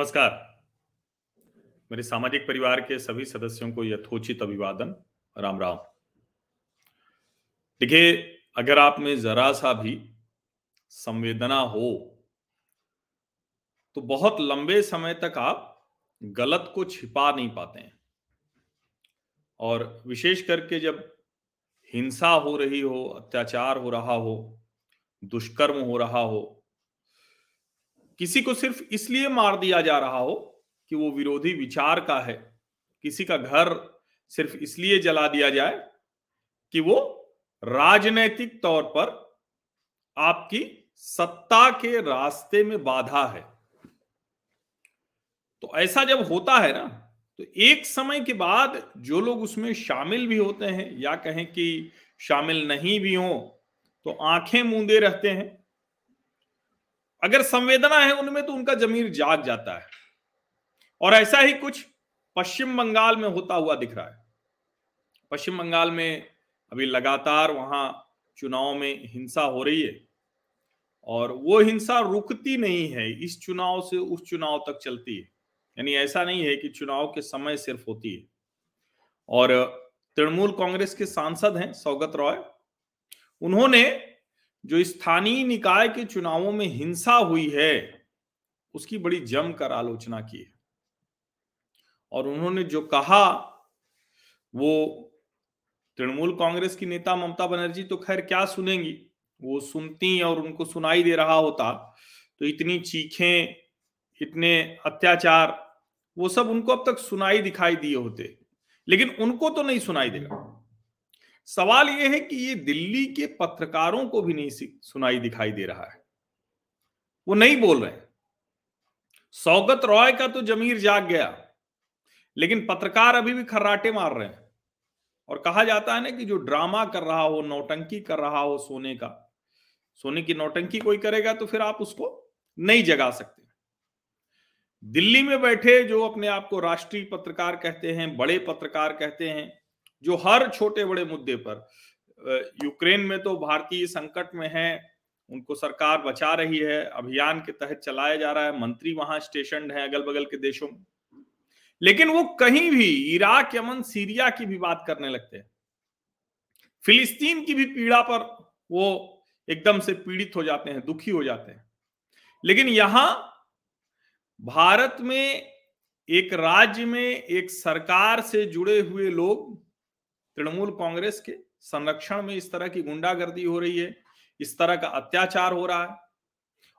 नमस्कार। मेरे सामाजिक परिवार के सभी सदस्यों को यथोचित अभिवादन। राम राम। देखिए, अगर आप में जरा सा भी संवेदना हो तो बहुत लंबे समय तक आप गलत को छिपा नहीं पाते हैं। और विशेष करके जब हिंसा हो रही हो, अत्याचार हो रहा हो, दुष्कर्म हो रहा हो किसी को सिर्फ़ इसलिए मार दिया जा रहा हो कि वो विरोधी विचार का है। किसी का घर सिर्फ़ इसलिए जला दिया जाए कि वो राजनैतिक तौर पर आपकी सत्ता के रास्ते में बाधा है। तो ऐसा जब होता है ना तो एक समय के बाद जो लोग उसमें शामिल भी होते हैं या कहें कि शामिल नहीं भी हो तो आँखें मूंदे रहते हैं। अगर संवेदना है उनमें तो उनका जमीर जाग जाता है। और ऐसा ही कुछ पश्चिम बंगाल में होता हुआ दिख रहा है। पश्चिम बंगाल में अभी लगातार वहाँ चुनाव में हिंसा हो रही है। और वो हिंसा रुकती नहीं है, इस चुनाव से उस चुनाव तक चलती है। यानी ऐसा नहीं है कि चुनाव के समय सिर्फ़ होती है। और तृणमूल कांग्रेस के सांसद हैं सौगत रॉय। उन्होंने जो स्थानीय निकाय के चुनावों में हिंसा हुई है, उसकी बड़ी जमकर आलोचना की है। और उन्होंने जो कहा, वो तृणमूल कांग्रेस की नेता ममता बनर्जी तो खैर क्या सुनेंगी? वो सुनती और उनको सुनाई दे रहा होता तो इतनी चीखें, इतने अत्याचार, वो सब उनको अब तक सुनाई दिखाई दिए होते। लेकिन उनको तो नहीं सुनाई देगा। सवाल यह है कि ये दिल्ली के पत्रकारों को भी नहीं सुनाई दिखाई दे रहा है। वो नहीं बोल रहे सौगत रॉय का तो जमीर जाग गया, लेकिन पत्रकार अभी भी खर्राटे मार रहे हैं। और कहा जाता है ना कि जो ड्रामा कर रहा हो, नौटंकी कर रहा हो सोने का, सोने की नौटंकी कोई करेगा तो फिर आप उसको नहीं जगा सकते। दिल्ली में बैठे जो अपने आप को राष्ट्रीय पत्रकार कहते हैं, बड़े पत्रकार कहते हैं जो हर छोटे बड़े मुद्दे पर यूक्रेन में तो भारतीय संकट में है, उनको सरकार बचा रही है, अभियान के तहत चलाया जा रहा है, मंत्री वहाँ स्टेशन है अगल बगल के देशों में। लेकिन वो कहीं भी इराक, यमन, सीरिया की भी बात करने लगते हैं। फिलिस्तीन की भी पीड़ा पर वो एकदम से पीड़ित हो जाते हैं, दुखी हो जाते हैं। लेकिन यहाँ भारत में एक राज्य में एक सरकार से जुड़े हुए लोग तृणमूल कांग्रेस के संरक्षण में इस तरह की गुंडागर्दी हो रही है, इस तरह का अत्याचार हो रहा है।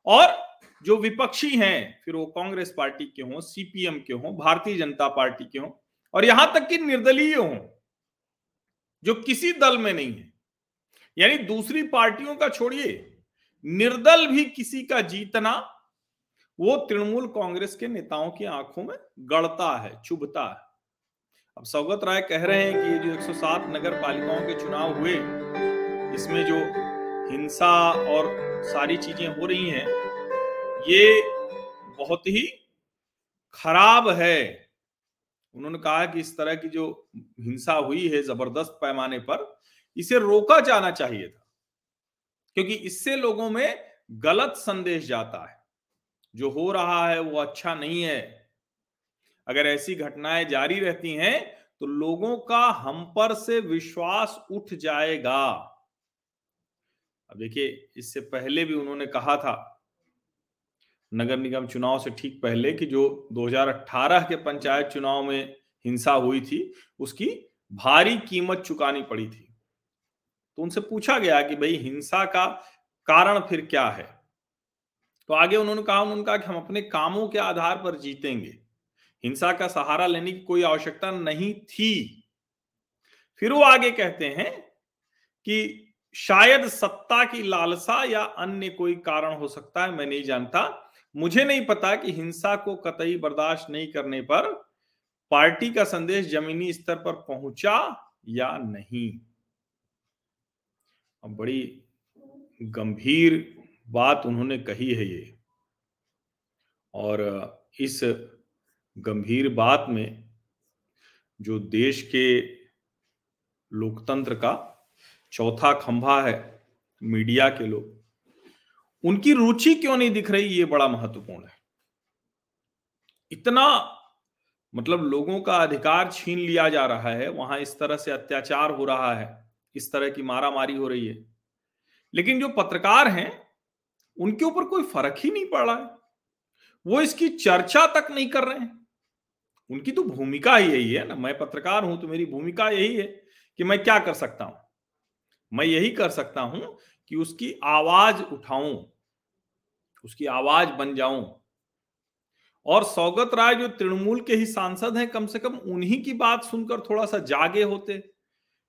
और जो विपक्षी हैं, फिर वो कांग्रेस पार्टी के हों, सीपीएम के हों, भारतीय जनता पार्टी के हों, और यहाँ तक कि निर्दलीय हों, जो किसी दल में नहीं है, यानी दूसरी पार्टियों का छोड़िए, निर्दल भी किसी का जीतना, वो तृणमूल कांग्रेस के नेताओं की आँखों में गड़ता है, चुभता है। अब सौगत राय कह रहे हैं कि जो 107 नगर पालिकाओं के चुनाव हुए, इसमें जो हिंसा और सारी चीज़ें हो रही हैं, ये बहुत ही खराब है। उन्होंने कहा कि इस तरह की जो हिंसा हुई है ज़बरदस्त पैमाने पर, इसे रोका जाना चाहिए था, क्योंकि इससे लोगों में गलत संदेश जाता है। जो हो रहा है वो अच्छा नहीं है अगर ऐसी घटनाएँ जारी रहती हैं तो लोगों का हम पर से विश्वास उठ जाएगा। अब देखिए, इससे पहले भी उन्होंने कहा था, नगर निगम चुनाव से ठीक पहले कि जो 2018 के पंचायत चुनाव में हिंसा हुई थी, उसकी भारी कीमत चुकानी पड़ी थी। तो उनसे पूछा गया कि भाई, हिंसा का कारण फिर क्या है? तो आगे उन्होंने कहा उन्होंने कहा कि हम अपने कामों के आधार पर जीतेंगे। हिंसा का सहारा लेने की कोई आवश्यकता नहीं थी। फिर वो आगे कहते हैं कि शायद सत्ता की लालसा या अन्य कोई कारण हो सकता है, मैं नहीं जानता। मुझे नहीं पता कि हिंसा को कतई बर्दाश्त नहीं करने पर पार्टी का संदेश जमीनी स्तर पर पहुँचा या नहीं। अब बड़ी गंभीर बात उन्होंने कही है ये। और इस गंभीर बात में जो देश के लोकतंत्र का चौथा खंभा है, मीडिया के लोग, उनकी रुचि क्यों नहीं दिख रही, ये बड़ा महत्वपूर्ण है। इतना मतलब लोगों का अधिकार छीन लिया जा रहा है, वहाँ इस तरह से अत्याचार हो रहा है, इस तरह की मारामारी हो रही है। लेकिन जो पत्रकार हैं, उनके ऊपर कोई फ़र्क ही नहीं पड़ रहा है। वो इसकी चर्चा तक नहीं कर रहे हैं। उनकी तो भूमिका ही यही है ना। मैं पत्रकार हूँ तो मेरी भूमिका यही है कि मैं क्या कर सकता हूँ। मैं यही कर सकता हूँ कि उसकी आवाज़ उठाऊं, उसकी आवाज़ बन जाऊँ। और सौगत राय जो तृणमूल के ही सांसद हैं, कम से कम उन्हीं की बात सुनकर थोड़ा सा जागे होते।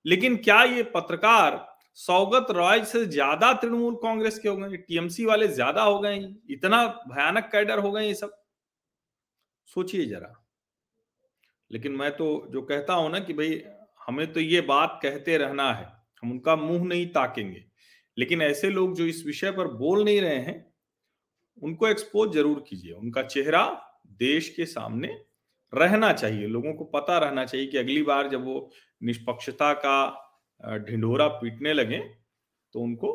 लेकिन क्या ये पत्रकार सौगत रॉय से ज़्यादा तृणमूल कांग्रेस के हो गए? टीएमसी वाले ज़्यादा हो गए? इतना भयानक कैडर हो गए ये सब? सोचिए जरा। लेकिन मैं तो जो कहता हूँ ना कि भाई, हमें तो ये बात कहते रहना है, हम उनका मुँह नहीं ताकेंगे। लेकिन ऐसे लोग जो इस विषय पर बोल नहीं रहे हैं, उनको एक्सपोज ज़रूर कीजिए। उनका चेहरा देश के सामने रहना चाहिए। लोगों को पता रहना चाहिए कि अगली बार जब वो निष्पक्षता का ढिंढोरा पीटने लगे तो उनको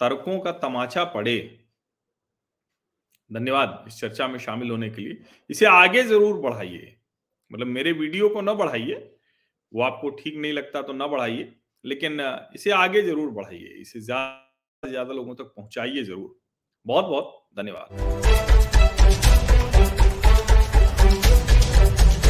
तर्कों का तमाचा पड़े। धन्यवाद इस चर्चा में शामिल होने के लिए। इसे आगे ज़रूर बढ़ाइए। मतलब मेरे वीडियो को ना बढ़ाइए, वो आपको ठीक नहीं लगता तो ना बढ़ाइए, लेकिन इसे आगे ज़रूर बढ़ाइए, इसे ज़्यादा से ज़्यादा लोगों तक पहुंचाइए ज़रूर। बहुत बहुत धन्यवाद।